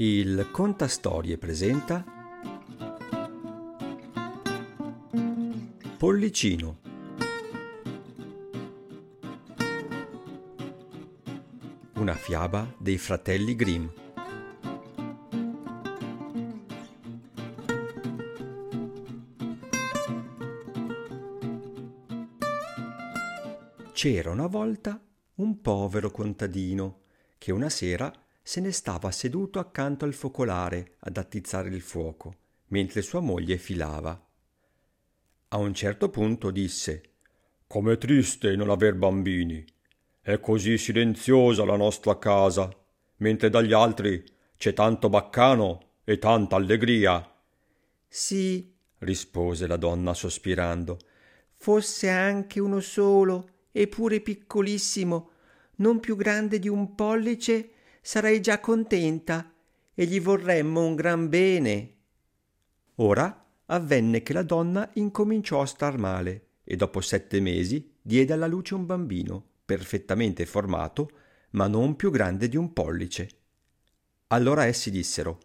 Il Contastorie presenta Pollicino. Una fiaba dei fratelli Grimm. C'era una volta un povero contadino che una sera se ne stava seduto accanto al focolare ad attizzare il fuoco, mentre sua moglie filava. A un certo punto disse Com'è triste non aver bambini. È così silenziosa la nostra casa, mentre dagli altri c'è tanto baccano e tanta allegria. Sì, rispose la donna sospirando, fosse anche uno solo, eppure piccolissimo, non più grande di un pollice, sarei già contenta e gli vorremmo un gran bene. Ora avvenne che la donna incominciò a star male e dopo sette mesi diede alla luce un bambino perfettamente formato, ma non più grande di un pollice. Allora essi dissero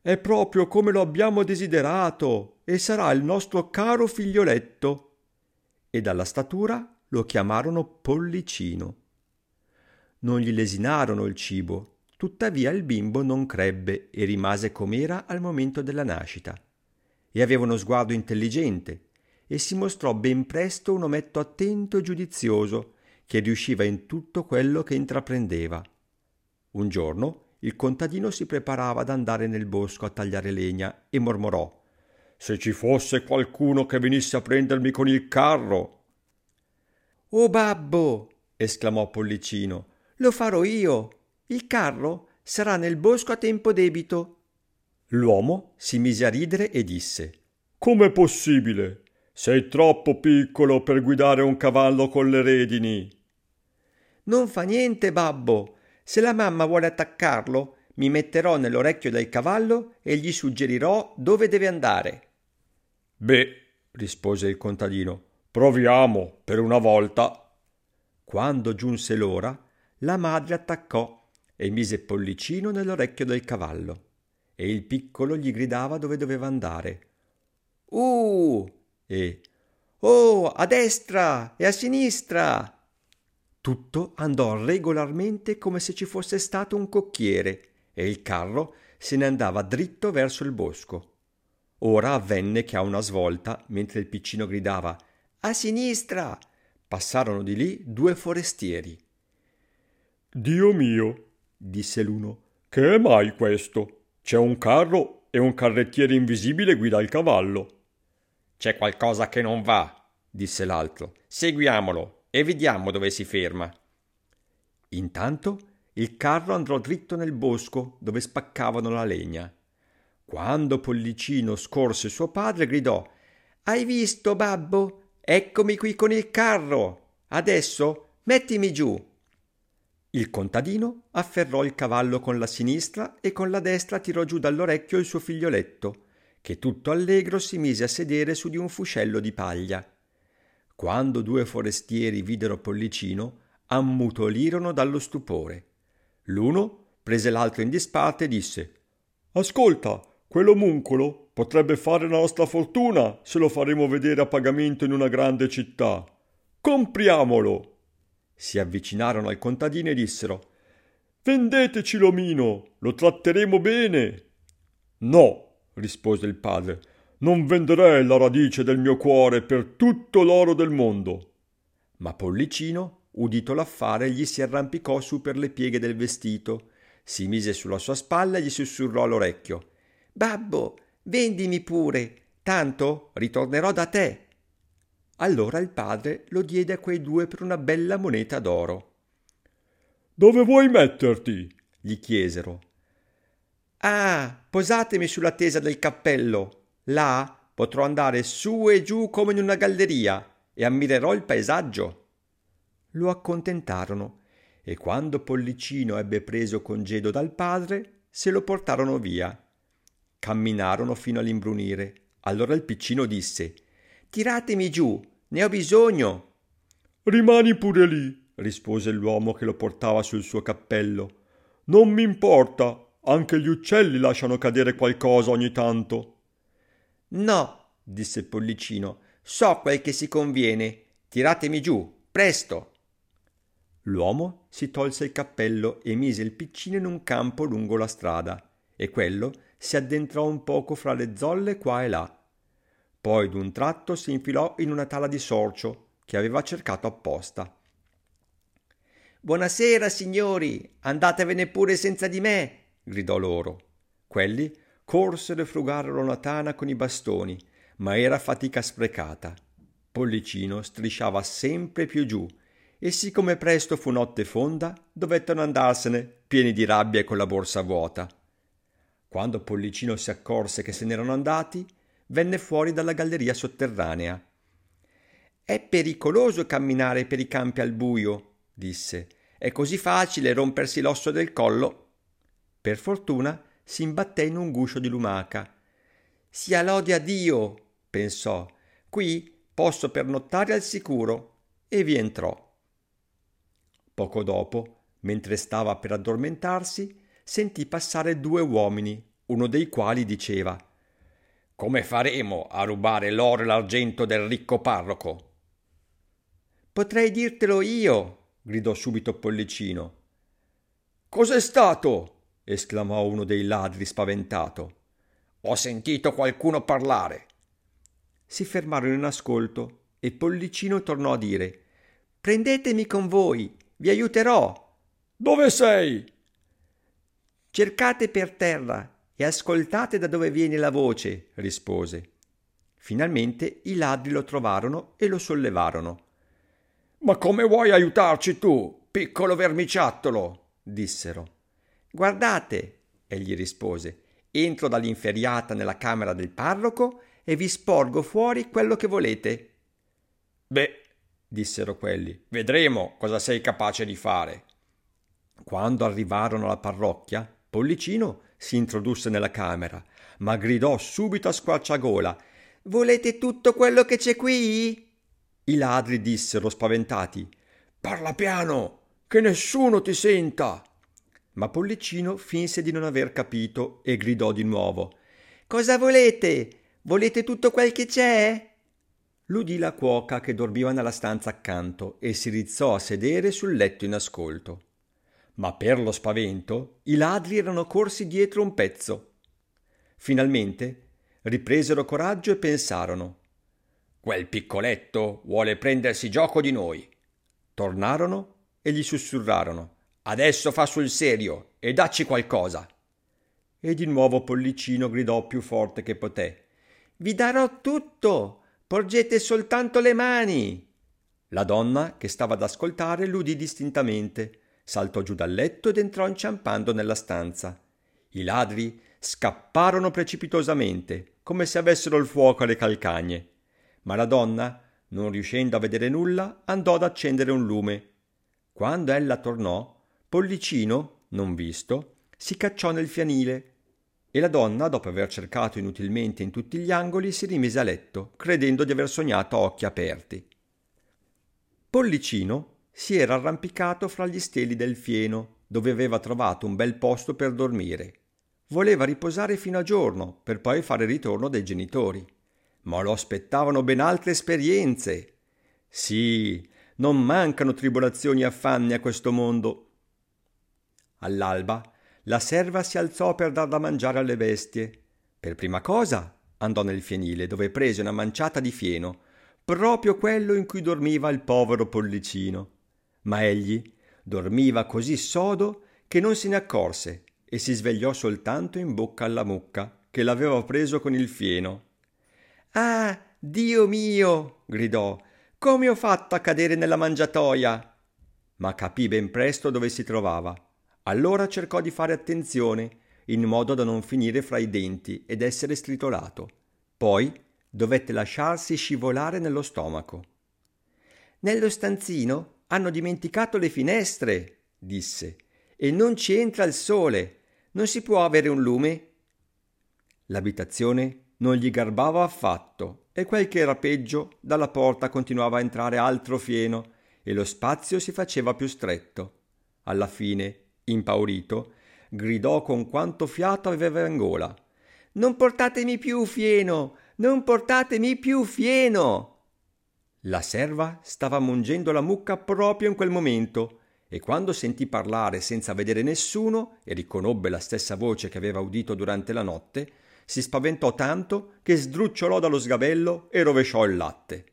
È proprio come lo abbiamo desiderato e sarà il nostro caro figlioletto. E dalla statura lo chiamarono Pollicino non gli lesinarono il cibo, tuttavia il bimbo non crebbe e rimase com'era al momento della nascita. E aveva uno sguardo intelligente e si mostrò ben presto un ometto attento e giudizioso che riusciva in tutto quello che intraprendeva. Un giorno il contadino si preparava ad andare nel bosco a tagliare legna e mormorò Se ci fosse qualcuno che venisse a prendermi con il carro. Oh babbo! esclamò Pollicino. Lo farò io. Il carro sarà nel bosco a tempo debito. L'uomo si mise a ridere e disse Com'è possibile? Sei troppo piccolo per guidare un cavallo con le redini. Non fa niente, babbo. Se la mamma vuole attaccarlo, mi metterò nell'orecchio del cavallo e gli suggerirò dove deve andare. Beh, rispose il contadino, proviamo per una volta. Quando giunse l'ora, la madre attaccò e mise Pollicino nell'orecchio del cavallo e il piccolo gli gridava dove doveva andare. Uh! e Oh, a destra e a sinistra! Tutto andò regolarmente come se ci fosse stato un cocchiere e il carro se ne andava dritto verso il bosco. Ora avvenne che a una svolta, mentre il piccino gridava A sinistra! passarono di lì due forestieri Dio mio, disse l'uno, che è mai questo? C'è un carro e un carrettiere invisibile guida il cavallo. C'è qualcosa che non va, disse l'altro. Seguiamolo e vediamo dove si ferma. Intanto il carro andò dritto nel bosco dove spaccavano la legna. Quando Pollicino scorse suo padre, gridò Hai visto, babbo? Eccomi qui con il carro. Adesso mettimi giù. Il contadino afferrò il cavallo con la sinistra e con la destra tirò giù dall'orecchio il suo figlioletto, che tutto allegro si mise a sedere su di un fuscello di paglia. Quando due forestieri videro Pollicino, ammutolirono dallo stupore. L'uno prese l'altro in disparte e disse Ascolta, quell'omuncolo potrebbe fare la nostra fortuna se lo faremo vedere a pagamento in una grande città. Compriamolo! Si avvicinarono al contadino e dissero Vendeteci l'omino, lo tratteremo bene. No, rispose il padre, non venderei la radice del mio cuore per tutto l'oro del mondo. Ma Pollicino, udito l'affare, gli si arrampicò su per le pieghe del vestito, si mise sulla sua spalla e gli sussurrò all'orecchio Babbo, vendimi pure, tanto ritornerò da te. Allora il padre lo diede a quei due per una bella moneta d'oro. Dove vuoi metterti? gli chiesero. Ah, posatemi sulla tesa del cappello. Là potrò andare su e giù come in una galleria e ammirerò il paesaggio. Lo accontentarono e quando Pollicino ebbe preso congedo dal padre, se lo portarono via. Camminarono fino all'imbrunire. Allora il piccino disse Tiratemi giù, ne ho bisogno. Rimani pure lì, rispose l'uomo che lo portava sul suo cappello. Non mi importa, Anche gli uccelli lasciano cadere qualcosa ogni tanto. No, disse il pollicino, so quel che si conviene. Tiratemi giù, presto. L'uomo si tolse il cappello e mise il piccino in un campo lungo la strada, e quello si addentrò un poco fra le zolle qua e là. Poi d'un tratto si infilò in una tala di sorcio che aveva cercato apposta. Buonasera, signori, andatevene pure senza di me, gridò loro. Quelli corsero e frugarono la tana con i bastoni, ma era fatica sprecata. Pollicino strisciava sempre più giù e siccome presto fu notte fonda, dovettero andarsene, pieni di rabbia e con la borsa vuota. Quando Pollicino si accorse che se n'erano andati, venne fuori dalla galleria sotterranea. È pericoloso camminare per i campi al buio, disse. È così facile rompersi l'osso del collo. Per fortuna si imbatté in un guscio di lumaca. Sia lode a Dio, pensò. Qui posso pernottare al sicuro. E vi entrò. Poco dopo, mentre stava per addormentarsi, sentì passare due uomini, uno dei quali diceva Come faremo a rubare l'oro e l'argento del ricco parroco? Potrei dirtelo io, gridò subito Pollicino. Cos'è stato? esclamò uno dei ladri spaventato. Ho sentito qualcuno parlare. Si fermarono in ascolto e Pollicino tornò a dire Prendetemi con voi, vi aiuterò. Dove sei? Cercate per terra e ascoltate da dove viene la voce, rispose. Finalmente i ladri lo trovarono e lo sollevarono. Ma come vuoi aiutarci tu, piccolo vermiciattolo? dissero. Guardate, egli rispose, entro dall'inferiata nella camera del parroco e vi sporgo fuori quello che volete. Beh, dissero quelli. Vedremo cosa sei capace di fare. Quando arrivarono alla parrocchia, Pollicino si introdusse nella camera, ma gridò subito a squarciagola Volete tutto quello che c'è qui? I ladri dissero spaventati Parla piano, che nessuno ti senta. Ma Pollicino finse di non aver capito e gridò di nuovo Cosa volete? Volete tutto quel che c'è? L'udì la cuoca che dormiva nella stanza accanto e si rizzò a sedere sul letto in ascolto. Ma per lo spavento i ladri erano corsi dietro un pezzo. Finalmente ripresero coraggio e pensarono Quel piccoletto vuole prendersi gioco di noi. Tornarono e gli sussurrarono Adesso fa sul serio e dacci qualcosa. E di nuovo Pollicino gridò più forte che poté Vi darò tutto Porgete soltanto le mani. La donna, che stava ad ascoltare, l'udì distintamente, saltò giù dal letto ed entrò inciampando nella stanza. I ladri scapparono precipitosamente, come se avessero il fuoco alle calcagne. Ma la donna, non riuscendo a vedere nulla, andò ad accendere un lume. Quando ella tornò, Pollicino, non visto, si cacciò nel fianile e la donna, dopo aver cercato inutilmente in tutti gli angoli, si rimise a letto, credendo di aver sognato a occhi aperti. Pollicino si era arrampicato fra gli steli del fieno, dove aveva trovato un bel posto per dormire. Voleva riposare fino a giorno, per poi fare ritorno dai genitori. Ma lo aspettavano ben altre esperienze. Sì, non mancano tribolazioni e affanni a questo mondo. All'alba la serva si alzò per dar da mangiare alle bestie. Per prima cosa andò nel fienile dove prese una manciata di fieno, proprio quello in cui dormiva il povero pollicino. Ma egli dormiva così sodo che non se ne accorse e si svegliò soltanto in bocca alla mucca che l'aveva preso con il fieno. Ah, Dio mio! gridò. Come ho fatto a cadere nella mangiatoia? Ma capì ben presto dove si trovava allora cercò di fare attenzione, in modo da non finire fra i denti ed essere stritolato. Poi dovette lasciarsi scivolare nello stomaco. Nello stanzino hanno dimenticato le finestre, disse, e non ci entra il sole. Non si può avere un lume? L'abitazione non gli garbava affatto, e quel che era peggio, dalla porta continuava a entrare altro fieno, e lo spazio si faceva più stretto. Alla fine impaurito, gridò con quanto fiato aveva in gola. Non portatemi più fieno, non portatemi più fieno. La serva stava mungendo la mucca proprio in quel momento e quando sentì parlare senza vedere nessuno e riconobbe la stessa voce che aveva udito durante la notte, si spaventò tanto che sdrucciolò dallo sgabello e rovesciò il latte.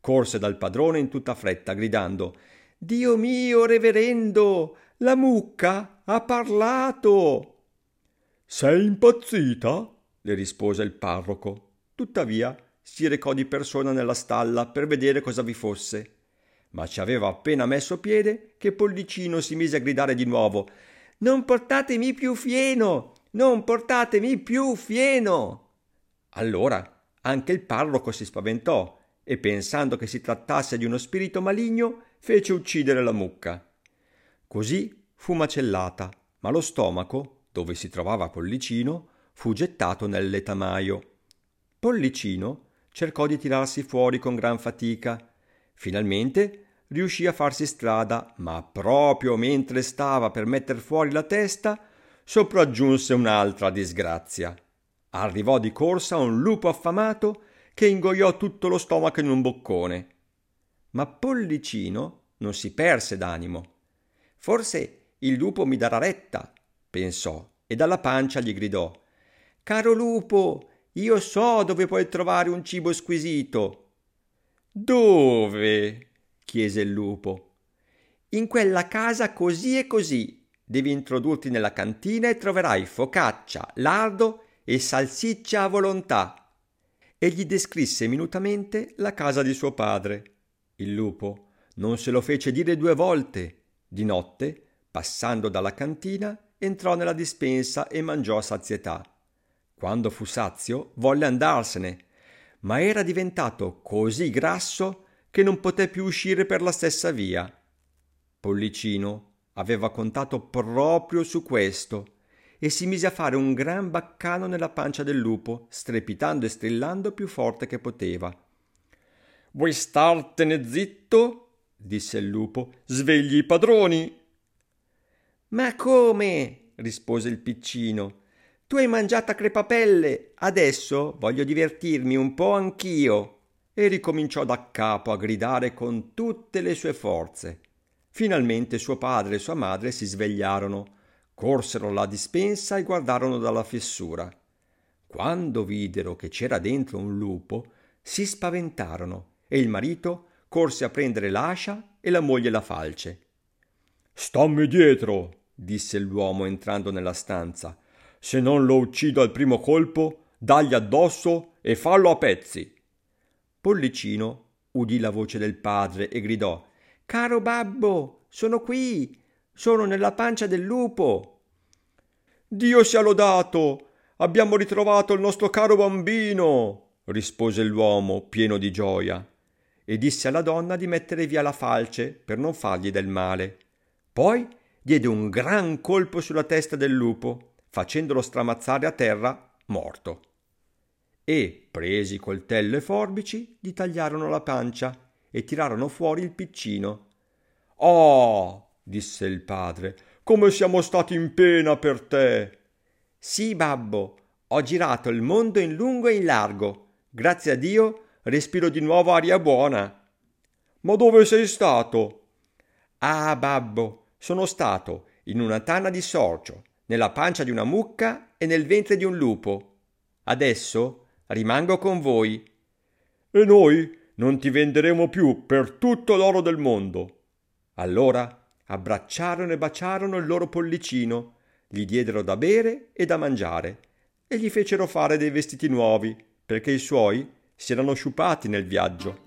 Corse dal padrone in tutta fretta, gridando Dio mio, reverendo, la mucca ha parlato. Sei impazzita? le rispose il parroco. Tuttavia si recò di persona nella stalla per vedere cosa vi fosse. Ma ci aveva appena messo piede che Pollicino si mise a gridare di nuovo Non portatemi più fieno. Non portatemi più fieno. Allora anche il parroco si spaventò e pensando che si trattasse di uno spirito maligno, fece uccidere la mucca. Così fu macellata, ma lo stomaco, dove si trovava Pollicino, fu gettato nel letamaio. Pollicino cercò di tirarsi fuori con gran fatica. Finalmente riuscì a farsi strada, ma proprio mentre stava per metter fuori la testa, sopraggiunse un'altra disgrazia. Arrivò di corsa un lupo affamato che ingoiò tutto lo stomaco in un boccone. Ma Pollicino non si perse d'animo. Forse il lupo mi darà retta, pensò, e dalla pancia gli gridò Caro lupo, io so dove puoi trovare un cibo squisito. Dove? chiese il lupo. In quella casa così e così. Devi introdurti nella cantina e troverai focaccia, lardo e salsiccia a volontà. E gli descrisse minutamente la casa di suo padre. Il lupo non se lo fece dire due volte. Di notte, passando dalla cantina, entrò nella dispensa e mangiò a sazietà. Quando fu sazio, volle andarsene, ma era diventato così grasso che non poté più uscire per la stessa via. Pollicino aveva contato proprio su questo e si mise a fare un gran baccano nella pancia del lupo, strepitando e strillando più forte che poteva. Vuoi startene zitto? disse il lupo. Svegli i padroni. Ma come? rispose il piccino. Tu hai mangiato a crepapelle, adesso voglio divertirmi un po' anch'io. E ricominciò da capo a gridare con tutte le sue forze. Finalmente suo padre e sua madre si svegliarono, corsero alla dispensa e guardarono dalla fessura. Quando videro che c'era dentro un lupo, si spaventarono e il marito corse a prendere l'ascia e la moglie la falce. Stammi dietro, disse l'uomo entrando nella stanza se non lo uccido al primo colpo, dagli addosso e fallo a pezzi. Pollicino udì la voce del padre e gridò Caro babbo, sono qui, sono nella pancia del lupo. Dio sia lodato, abbiamo ritrovato il nostro caro bambino, rispose l'uomo pieno di gioia, e disse alla donna di mettere via la falce per non fargli del male. Poi diede un gran colpo sulla testa del lupo facendolo stramazzare a terra morto. E, presi coltello e forbici, gli tagliarono la pancia e tirarono fuori il piccino. Oh, disse il padre, come siamo stati in pena per te. Sì, babbo, ho girato il mondo in lungo e in largo. Grazie a Dio respiro di nuovo aria buona. Ma dove sei stato? Ah, babbo, sono stato in una tana di sorcio nella pancia di una mucca e nel ventre di un lupo. Adesso rimango con voi. E noi non ti venderemo più per tutto l'oro del mondo. Allora abbracciarono e baciarono il loro pollicino, gli diedero da bere e da mangiare, e gli fecero fare dei vestiti nuovi, perché i suoi si erano sciupati nel viaggio.